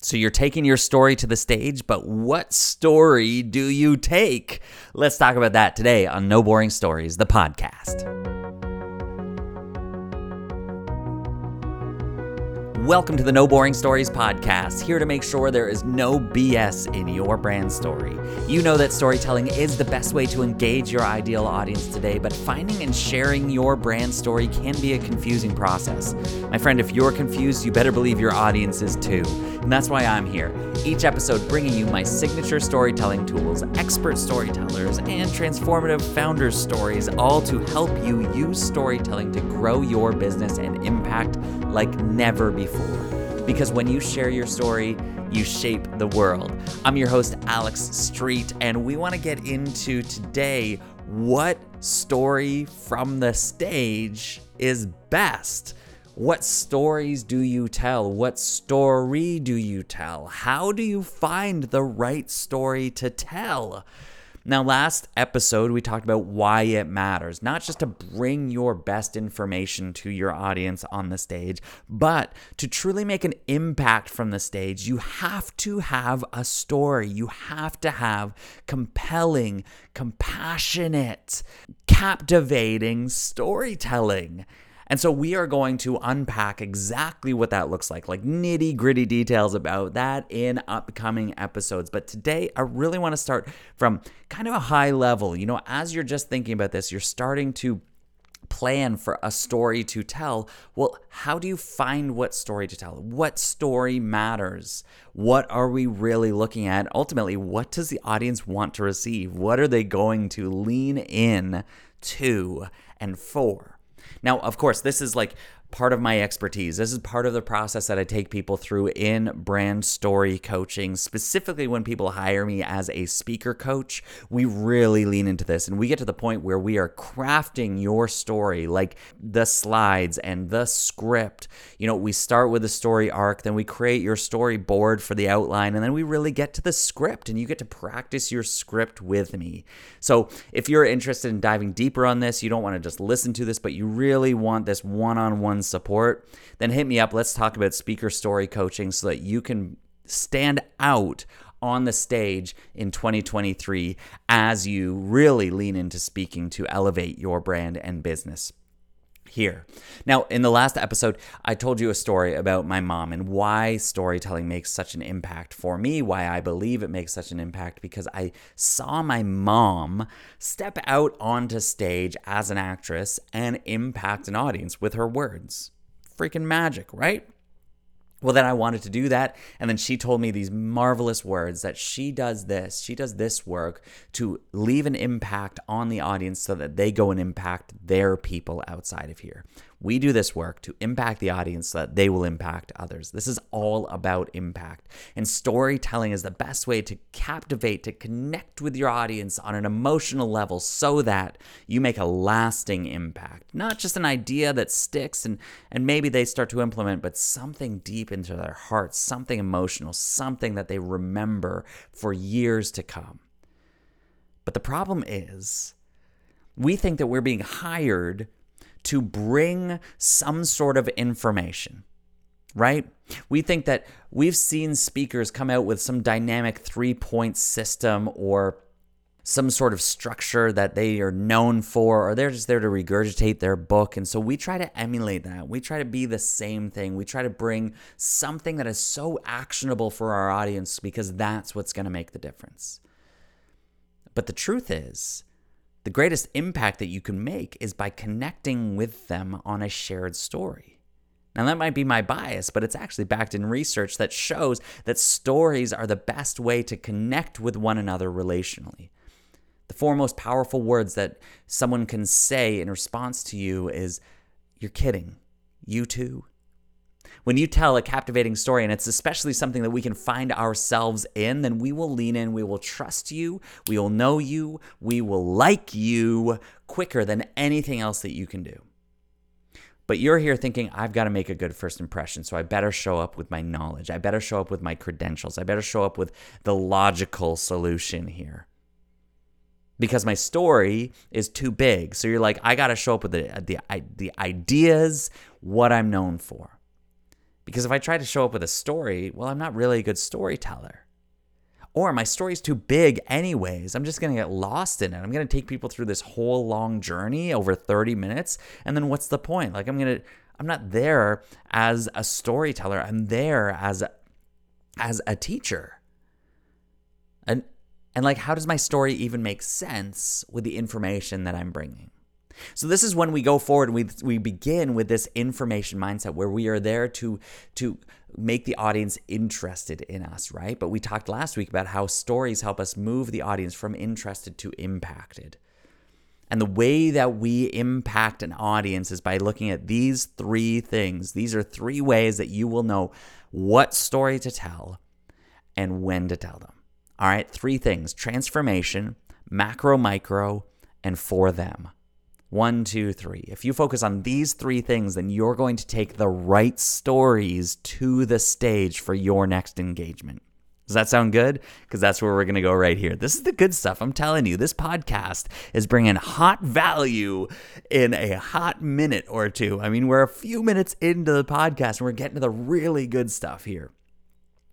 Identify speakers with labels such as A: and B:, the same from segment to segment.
A: So you're taking your story to the stage, but what story do you take? Let's talk about that today on No Boring Stories, the podcast. Welcome to the No Boring Stories podcast, here to make sure there is no BS in your brand story. You know that storytelling is the best way to engage your ideal audience today, but finding and sharing your brand story can be a confusing process. My friend, if you're confused, you better believe your audience is too. And that's why I'm here. Each episode bringing you my signature storytelling tools, expert storytellers, and transformative founders' stories, all to help you use storytelling to grow your business and impact like never before. Because when you share your story, you shape the world. I'm your host, Alex Street, and we want to get into today what story from the stage is best. What stories do you tell? What story do you tell? How do you find the right story to tell? Now, last episode, we talked about why it matters, not just to bring your best information to your audience on the stage, but to truly make an impact from the stage, you have to have a story. You have to have compelling, compassionate, captivating storytelling. And so we are going to unpack exactly what that looks like, like nitty gritty details about that in upcoming episodes. But today, I really want to start from kind of a high level. You know, as you're just thinking about this, you're starting to plan for a story to tell. Well, how do you find what story to tell? What story matters? What are we really looking at? Ultimately, what does the audience want to receive? What are they going to lean in to and for? Now, of course, this is like part of my expertise. This is part of the process that I take people through in brand story coaching. Specifically, when people hire me as a speaker coach, we really lean into this and we get to the point where we are crafting your story, like the slides and the script. You know, we start with the story arc, then we create your storyboard for the outline, and then we really get to the script and you get to practice your script with me. So, if you're interested in diving deeper on this, you don't want to just listen to this, but you really want this one on one support, then hit me up. Let's talk about speaker story coaching so that you can stand out on the stage in 2023 as you really lean into speaking to elevate your brand and business here. Now, in the last episode, I told you a story about my mom and why storytelling makes such an impact for me, why I believe it makes such an impact, because I saw my mom step out onto stage as an actress and impact an audience with her words. Freaking magic, right? Well, then I wanted to do that. And then she told me these marvelous words that she does this, she does this work to leave an impact on the audience so that they go and impact their people outside of here. We do this work to impact the audience so that they will impact others. This is all about impact. And storytelling is the best way to captivate, to connect with your audience on an emotional level so that you make a lasting impact. Not just an idea that sticks and, and maybe they start to implement, but something deep into their hearts, something emotional, something that they remember for years to come. But the problem is, we think that we're being hired to bring some sort of information, right? We think that we've seen speakers come out with some dynamic three point system or some sort of structure that they are known for, or they're just there to regurgitate their book. And so we try to emulate that. We try to be the same thing. We try to bring something that is so actionable for our audience because that's what's going to make the difference. But the truth is, the greatest impact that you can make is by connecting with them on a shared story. Now, that might be my bias, but it's actually backed in research that shows that stories are the best way to connect with one another relationally. The four most powerful words that someone can say in response to you is, You're kidding. You too. When you tell a captivating story, and it's especially something that we can find ourselves in, then we will lean in, we will trust you, we will know you, we will like you quicker than anything else that you can do. But you're here thinking, I've got to make a good first impression. So I better show up with my knowledge. I better show up with my credentials. I better show up with the logical solution here. Because my story is too big. So you're like, I got to show up with the, the, the ideas, what I'm known for. Because if I try to show up with a story, well, I'm not really a good storyteller. Or my story's too big, anyways. I'm just to get lost in it. I'm to take people through this whole long journey over 30 minutes. And then what's the point? Like, I'm to, I'm not there as a storyteller. I'm there as a, as a teacher. And, and like, how does my story even make sense with the information that I'm bringing? So this is when we go forward and we we begin with this information mindset where we are there to to make the audience interested in us, right? But we talked last week about how stories help us move the audience from interested to impacted. And the way that we impact an audience is by looking at these three things. These are three ways that you will know what story to tell and when to tell them. All right, three things transformation, macro, micro, and for them. One, two, three. If you focus on these three things, then you're going to take the right stories to the stage for your next engagement. Does that sound good? Because that's where we're going to go right here. This is the good stuff. I'm telling you, this podcast is bringing hot value in a hot minute or two. I mean, we're a few minutes into the podcast and we're getting to the really good stuff here.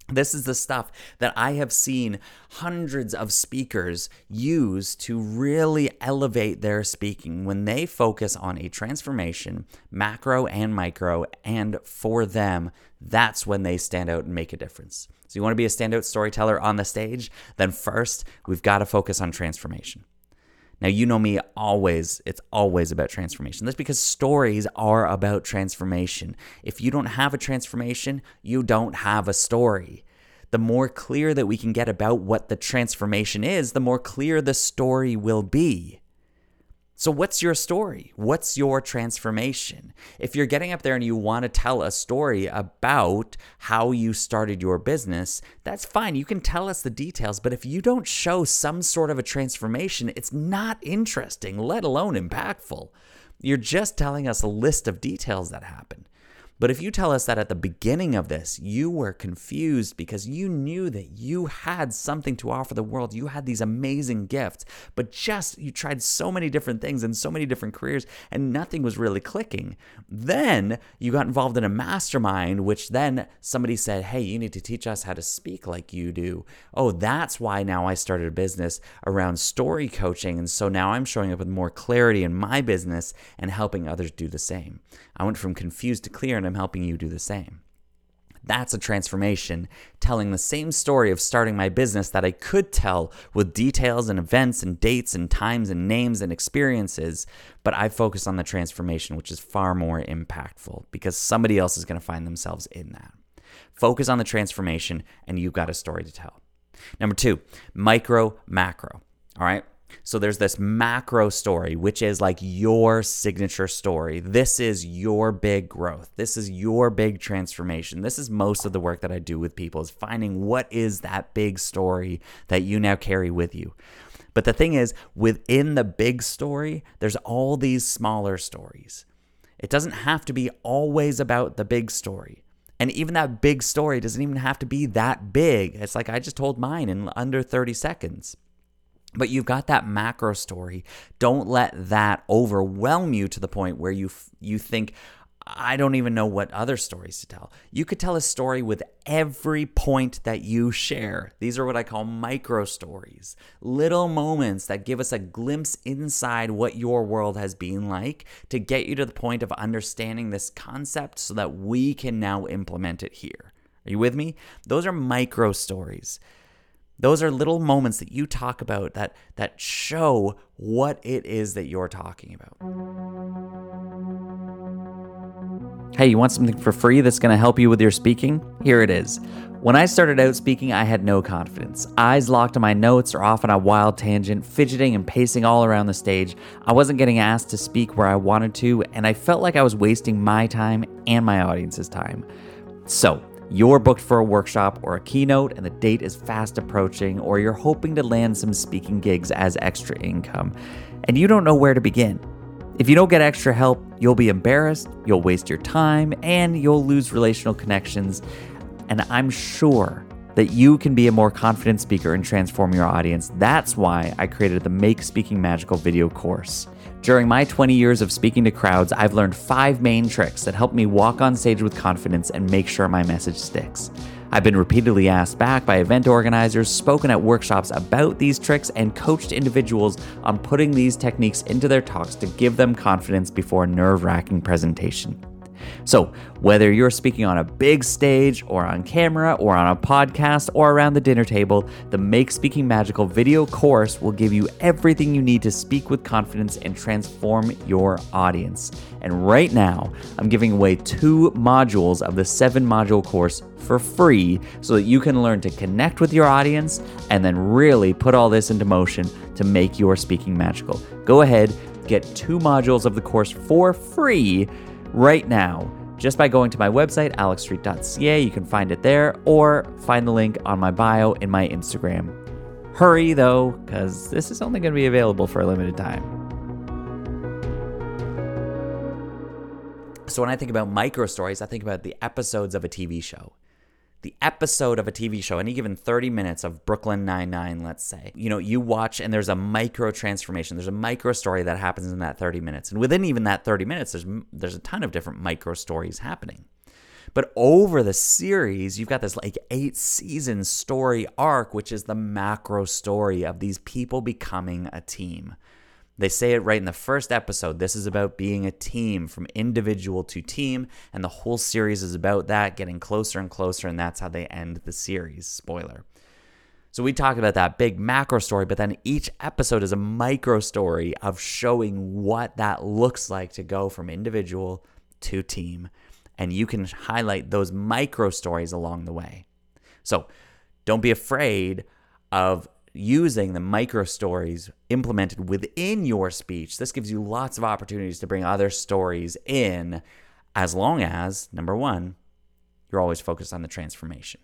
A: This is the stuff that I have seen hundreds of speakers use to really elevate their speaking when they focus on a transformation, macro and micro, and for them, that's when they stand out and make a difference. So, you want to be a standout storyteller on the stage? Then, first, we've got to focus on transformation. Now, you know me always, it's always about transformation. That's because stories are about transformation. If you don't have a transformation, you don't have a story. The more clear that we can get about what the transformation is, the more clear the story will be. So, what's your story? What's your transformation? If you're getting up there and you want to tell a story about how you started your business, that's fine. You can tell us the details, but if you don't show some sort of a transformation, it's not interesting, let alone impactful. You're just telling us a list of details that happened. But if you tell us that at the beginning of this, you were confused because you knew that you had something to offer the world, you had these amazing gifts, but just you tried so many different things and so many different careers and nothing was really clicking. Then you got involved in a mastermind, which then somebody said, Hey, you need to teach us how to speak like you do. Oh, that's why now I started a business around story coaching. And so now I'm showing up with more clarity in my business and helping others do the same. I went from confused to clear, and I'm helping you do the same. That's a transformation, telling the same story of starting my business that I could tell with details and events and dates and times and names and experiences, but I focus on the transformation, which is far more impactful because somebody else is going to find themselves in that. Focus on the transformation, and you've got a story to tell. Number two, micro, macro. All right. So there's this macro story, which is like your signature story. This is your big growth. This is your big transformation. This is most of the work that I do with people is finding what is that big story that you now carry with you. But the thing is, within the big story, there's all these smaller stories. It doesn't have to be always about the big story. And even that big story doesn't even have to be that big. It's like I just told mine in under 30 seconds. But you've got that macro story. Don't let that overwhelm you to the point where you you think I don't even know what other stories to tell. You could tell a story with every point that you share. These are what I call micro stories, little moments that give us a glimpse inside what your world has been like to get you to the point of understanding this concept so that we can now implement it here. Are you with me? Those are micro stories. Those are little moments that you talk about that that show what it is that you're talking about. Hey, you want something for free that's going to help you with your speaking? Here it is. When I started out speaking, I had no confidence. Eyes locked on my notes or off on a wild tangent, fidgeting and pacing all around the stage. I wasn't getting asked to speak where I wanted to, and I felt like I was wasting my time and my audience's time. So, you're booked for a workshop or a keynote and the date is fast approaching, or you're hoping to land some speaking gigs as extra income, and you don't know where to begin. If you don't get extra help, you'll be embarrassed, you'll waste your time, and you'll lose relational connections. And I'm sure that you can be a more confident speaker and transform your audience. That's why I created the Make Speaking Magical video course. During my 20 years of speaking to crowds, I've learned five main tricks that help me walk on stage with confidence and make sure my message sticks. I've been repeatedly asked back by event organizers, spoken at workshops about these tricks, and coached individuals on putting these techniques into their talks to give them confidence before a nerve wracking presentation. So, whether you're speaking on a big stage or on camera or on a podcast or around the dinner table, the Make Speaking Magical video course will give you everything you need to speak with confidence and transform your audience. And right now, I'm giving away two modules of the seven module course for free so that you can learn to connect with your audience and then really put all this into motion to make your speaking magical. Go ahead, get two modules of the course for free right now just by going to my website, alexstreet.ca. You can find it there or find the link on my bio in my Instagram. Hurry though, because this is only going to be available for a limited time. So when I think about micro stories, I think about the episodes of a TV show the episode of a TV show, any given 30 minutes of Brooklyn Nine-Nine, let's say, you know, you watch and there's a micro transformation. There's a micro story that happens in that 30 minutes. And within even that 30 minutes, there's, there's a ton of different micro stories happening. But over the series, you've got this like eight season story arc, which is the macro story of these people becoming a team. They say it right in the first episode. This is about being a team from individual to team, and the whole series is about that, getting closer and closer, and that's how they end the series. Spoiler. So we talk about that big macro story, but then each episode is a micro story of showing what that looks like to go from individual to team. And you can highlight those micro stories along the way. So don't be afraid of using the micro stories implemented within your speech, this gives you lots of opportunities to bring other stories in as long as, number one, you're always focused on the transformation.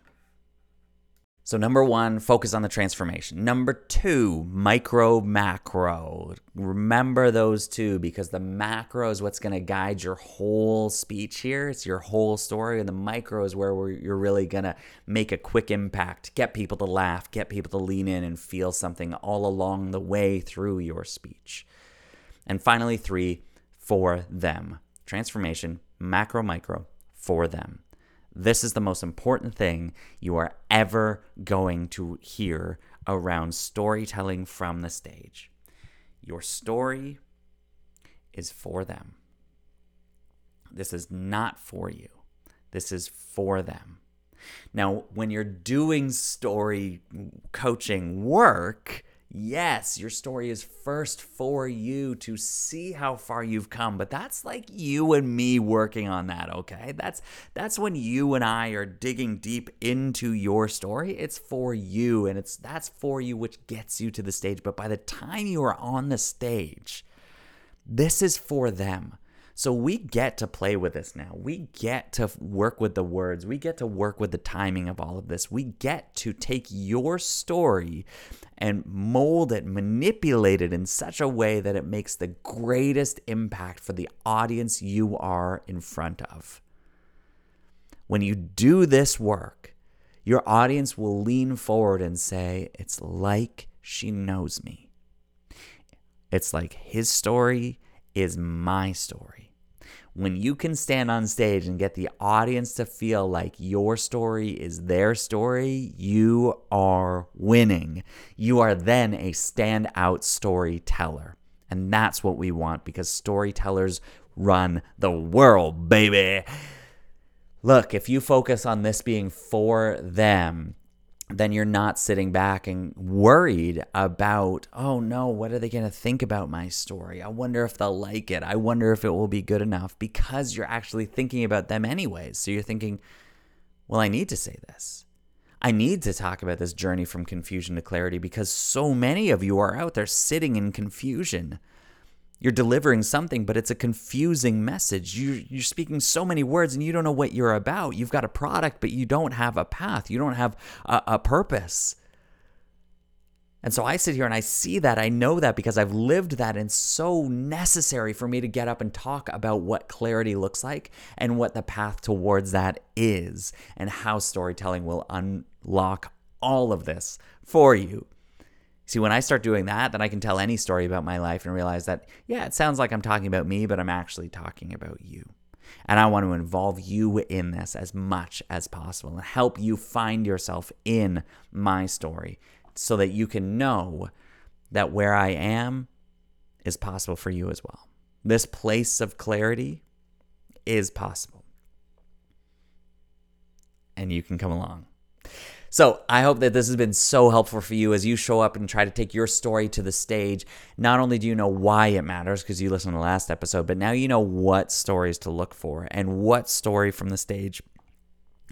A: So, number one, focus on the transformation. Number two, micro macro. Remember those two because the macro is what's going to guide your whole speech here. It's your whole story. And the micro is where you're really going to make a quick impact, get people to laugh, get people to lean in and feel something all along the way through your speech. And finally, three, for them. Transformation, macro, micro, for them. This is the most important thing you are ever going to hear around storytelling from the stage. Your story is for them. This is not for you. This is for them. Now, when you're doing story coaching work, Yes, your story is first for you to see how far you've come, but that's like you and me working on that, okay? That's that's when you and I are digging deep into your story. It's for you and it's that's for you which gets you to the stage, but by the time you are on the stage, this is for them. So we get to play with this now. We get to work with the words. We get to work with the timing of all of this. We get to take your story and mold it, manipulate it in such a way that it makes the greatest impact for the audience you are in front of. When you do this work, your audience will lean forward and say, It's like she knows me. It's like his story is my story when you can stand on stage and get the audience to feel like your story is their story, you are winning. You are then a standout storyteller. And that's what we want because storytellers run the world, baby. Look, if you focus on this being for them, then you're not sitting back and worried about, oh no, what are they going to think about my story? I wonder if they'll like it. I wonder if it will be good enough because you're actually thinking about them anyways. So you're thinking, well, I need to say this. I need to talk about this journey from confusion to clarity because so many of you are out there sitting in confusion you're delivering something, but it's a confusing message. You, you're speaking so many words and you don't know what you're about. You've got a product, but you don't have a path. You don't have a, a purpose. And so I sit here and I see that. I know that because I've lived that and so necessary for me to get up and talk about what clarity looks like and what the path towards that is and how storytelling will unlock all of this for you. See, when I start doing that, then I can tell any story about my life and realize that, yeah, it sounds like I'm talking about me, but I'm actually talking about you. And I want to involve you in this as much as possible and help you find yourself in my story so that you can know that where I am is possible for you as well. This place of clarity is possible. And you can come along. So I hope that this has been so helpful for you as you show up and try to take your story to the stage. Not only do you know why it matters because you listened to the last episode, but now you know what stories to look for and what story from the stage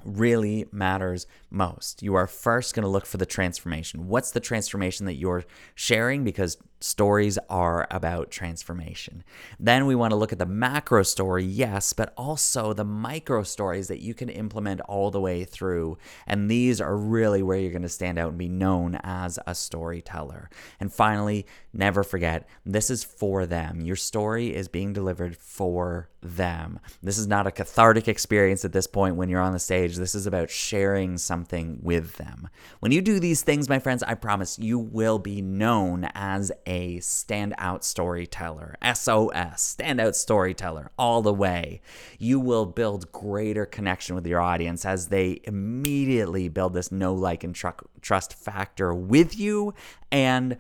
A: really matters most. You are first going to look for the transformation. What's the transformation that you're sharing? Because stories are about transformation. Then we want to look at the macro story, yes, but also the micro stories that you can implement all the way through. And these are really where you're going to stand out and be known as a storyteller. And finally, never forget this is for them. Your story is being delivered for them. This is not a cathartic experience at this point when you're on the stage. This is about sharing something with them. When you do these things, my friends, I promise you will be known as a standout storyteller. SOS, standout storyteller, all the way. You will build greater connection with your audience as they immediately build this know, like, and tr- trust factor with you. And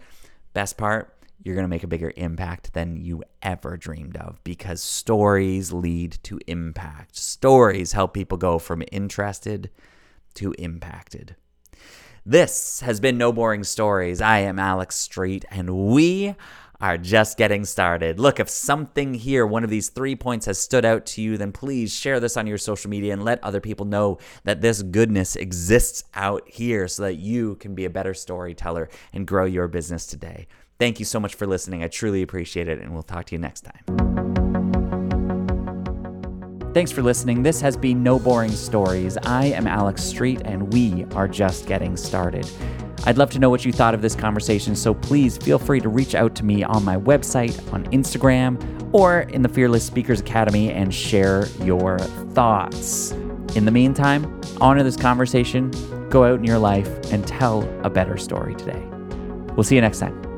A: best part, you're going to make a bigger impact than you ever dreamed of because stories lead to impact. Stories help people go from interested to impacted. This has been No Boring Stories. I am Alex Street, and we are just getting started. Look, if something here, one of these three points has stood out to you, then please share this on your social media and let other people know that this goodness exists out here so that you can be a better storyteller and grow your business today. Thank you so much for listening. I truly appreciate it, and we'll talk to you next time. Thanks for listening. This has been No Boring Stories. I am Alex Street, and we are just getting started. I'd love to know what you thought of this conversation, so please feel free to reach out to me on my website, on Instagram, or in the Fearless Speakers Academy and share your thoughts. In the meantime, honor this conversation, go out in your life, and tell a better story today. We'll see you next time.